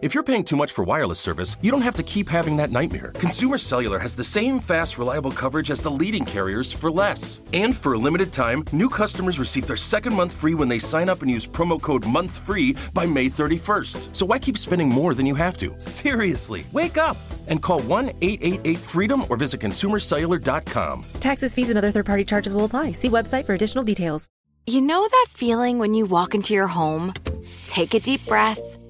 If you're paying too much for wireless service, you don't have to keep having that nightmare. Consumer Cellular has the same fast, reliable coverage as the leading carriers for less. And for a limited time, new customers receive their second month free when they sign up and use promo code MONTHFREE by May 31st. So why keep spending more than you have to? Seriously, wake up and call 1 888 freedom or visit consumercellular.com. Taxes, fees, and other third party charges will apply. See website for additional details. You know that feeling when you walk into your home, take a deep breath,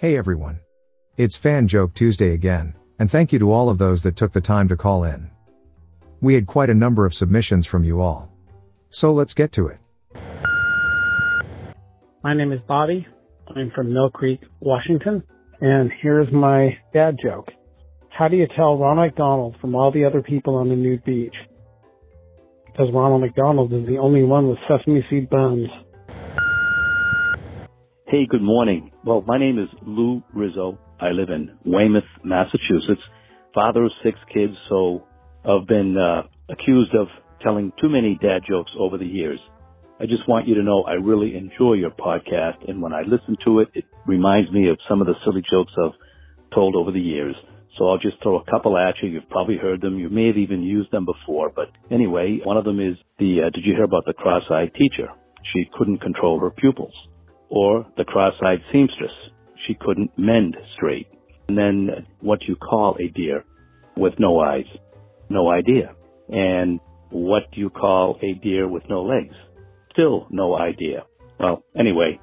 Hey everyone. It's Fan Joke Tuesday again, and thank you to all of those that took the time to call in. We had quite a number of submissions from you all. So let's get to it. My name is Bobby. I'm from Mill Creek, Washington, and here's my dad joke. How do you tell Ronald McDonald from all the other people on the nude beach? Because Ronald McDonald is the only one with sesame seed buns. Hey, good morning. Well, my name is Lou Rizzo. I live in Weymouth, Massachusetts. Father of six kids, so I've been uh, accused of telling too many dad jokes over the years. I just want you to know I really enjoy your podcast, and when I listen to it, it reminds me of some of the silly jokes I've told over the years. So I'll just throw a couple at you. You've probably heard them. You may have even used them before. But anyway, one of them is the, uh, did you hear about the cross-eyed teacher? She couldn't control her pupils or the cross-eyed seamstress. She couldn't mend straight. And then what you call a deer with no eyes? No idea. And what do you call a deer with no legs? Still no idea. Well, anyway,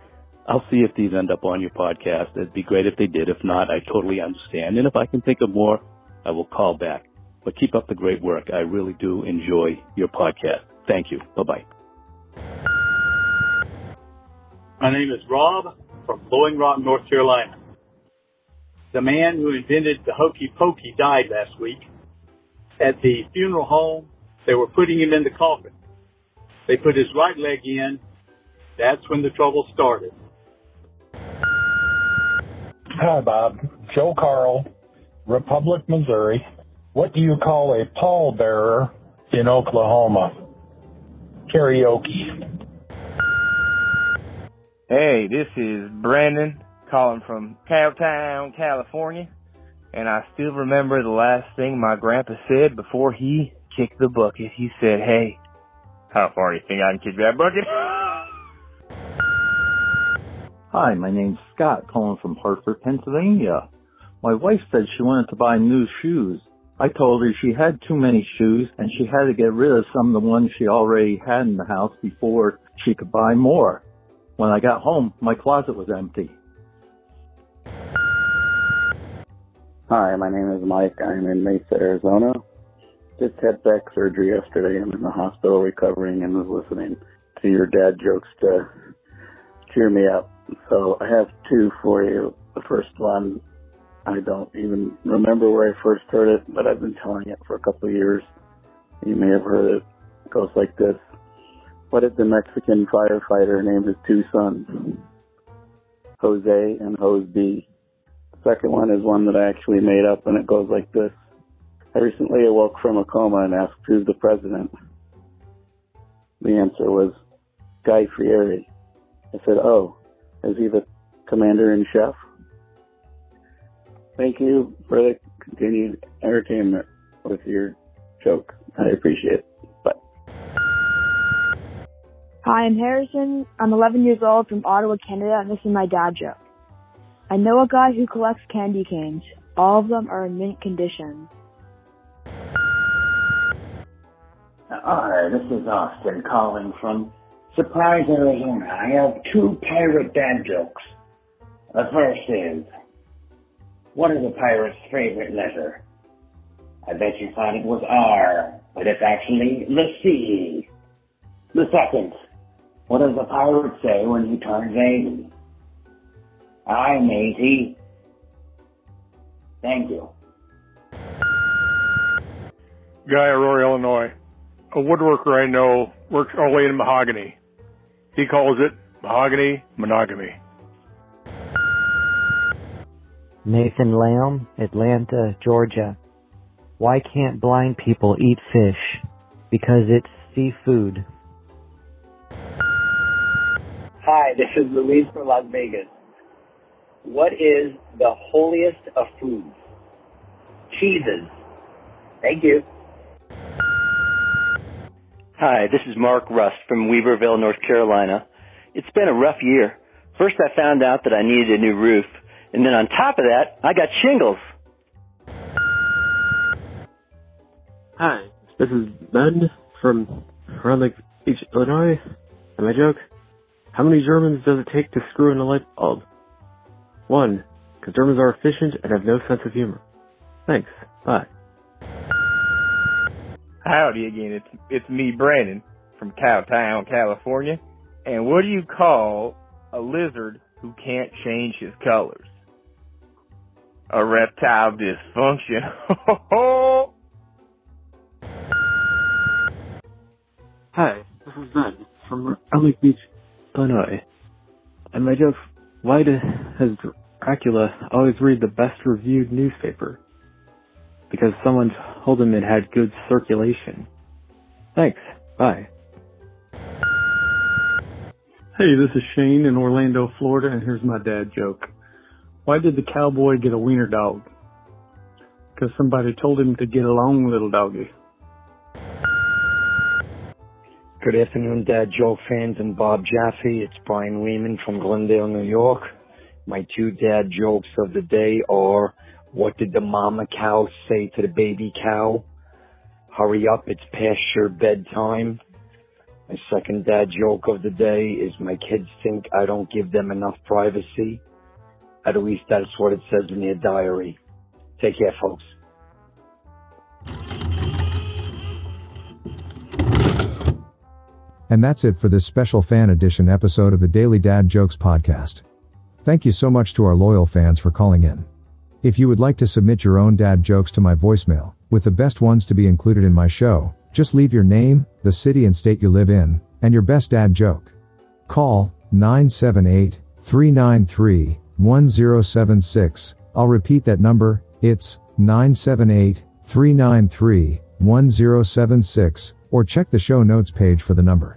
I'll see if these end up on your podcast. It'd be great if they did. If not, I totally understand. And if I can think of more, I will call back. But keep up the great work. I really do enjoy your podcast. Thank you. Bye bye. My name is Rob from Blowing Rock, North Carolina. The man who invented the hokey pokey died last week. At the funeral home, they were putting him in the coffin. They put his right leg in. That's when the trouble started. Hi, Bob. Joe Carl, Republic, Missouri. What do you call a pallbearer in Oklahoma? Karaoke. Hey, this is Brandon calling from Cowtown, California, and I still remember the last thing my grandpa said before he kicked the bucket. He said, "Hey, how far do you think I can kick that bucket?" Hi, my name's Scott, calling from Hartford, Pennsylvania. My wife said she wanted to buy new shoes. I told her she had too many shoes and she had to get rid of some of the ones she already had in the house before she could buy more. When I got home, my closet was empty. Hi, my name is Mike. I'm in Mesa, Arizona. Just had back surgery yesterday. I'm in the hospital recovering and was listening to your dad jokes to cheer me up. So I have two for you. The first one, I don't even remember where I first heard it, but I've been telling it for a couple of years. You may have heard it. It goes like this. What did the Mexican firefighter name his two sons? Jose and Jose B. The second one is one that I actually made up and it goes like this. I recently awoke from a coma and asked who's the president. The answer was Guy Fieri. I said, oh, is he the commander in chef? Thank you for the continued entertainment with your joke. I appreciate it. Hi, I'm Harrison. I'm 11 years old from Ottawa, Canada, and this is my dad joke. I know a guy who collects candy canes. All of them are in mint condition. Hi, this is Austin calling from Surprise, Arizona. I have two pirate dad jokes. The first is, what is a pirate's favorite letter? I bet you thought it was R, but it's actually the C. The second, what does the pirate say when he turns 80? I'm 80. Thank you. Guy, Aurora, Illinois. A woodworker I know works only in mahogany. He calls it mahogany monogamy. Nathan Lamb, Atlanta, Georgia. Why can't blind people eat fish? Because it's seafood. Hi, this is Luis from Las Vegas. What is the holiest of foods? Cheeses. Thank you. Hi, this is Mark Rust from Weaverville, North Carolina. It's been a rough year. First I found out that I needed a new roof, and then on top of that, I got shingles. Hi, this is Ben from Round Lake Beach, Illinois. Am I joke, how many Germans does it take to screw in a light bulb? One, because Germans are efficient and have no sense of humor. Thanks. Bye. Howdy again. It's it's me, Brandon, from Cowtown, California. And what do you call a lizard who can't change his colors? A reptile dysfunction. Hi, this is Ben from Round Lake Beach, Illinois. And my joke, why does Dracula always read the best reviewed newspaper? Because someone told him it had good circulation. Thanks. Bye. Hey, this is Shane in Orlando, Florida, and here's my dad joke. Why did the cowboy get a wiener dog? Because somebody told him to get along, little doggy. Good afternoon, Dad Joke fans and Bob Jaffe. It's Brian Lehman from Glendale, New York. My two dad jokes of the day are, what did the mama cow say to the baby cow? Hurry up, it's past your bedtime. My second dad joke of the day is my kids think I don't give them enough privacy. At least that's what it says in their diary. Take care, folks. And that's it for this special fan edition episode of the Daily Dad Jokes podcast. Thank you so much to our loyal fans for calling in. If you would like to submit your own dad jokes to my voicemail, with the best ones to be included in my show, just leave your name, the city and state you live in, and your best dad joke. Call 978 393 1076. I'll repeat that number, it's 978 393 1076, or check the show notes page for the number.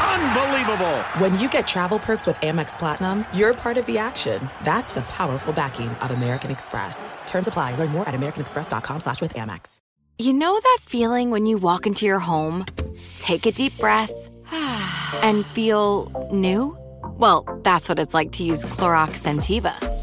Unbelievable! When you get travel perks with Amex Platinum, you're part of the action. That's the powerful backing of American Express. Terms apply. Learn more at americanexpress.com slash with Amex. You know that feeling when you walk into your home, take a deep breath, and feel new? Well, that's what it's like to use Clorox Scentiva.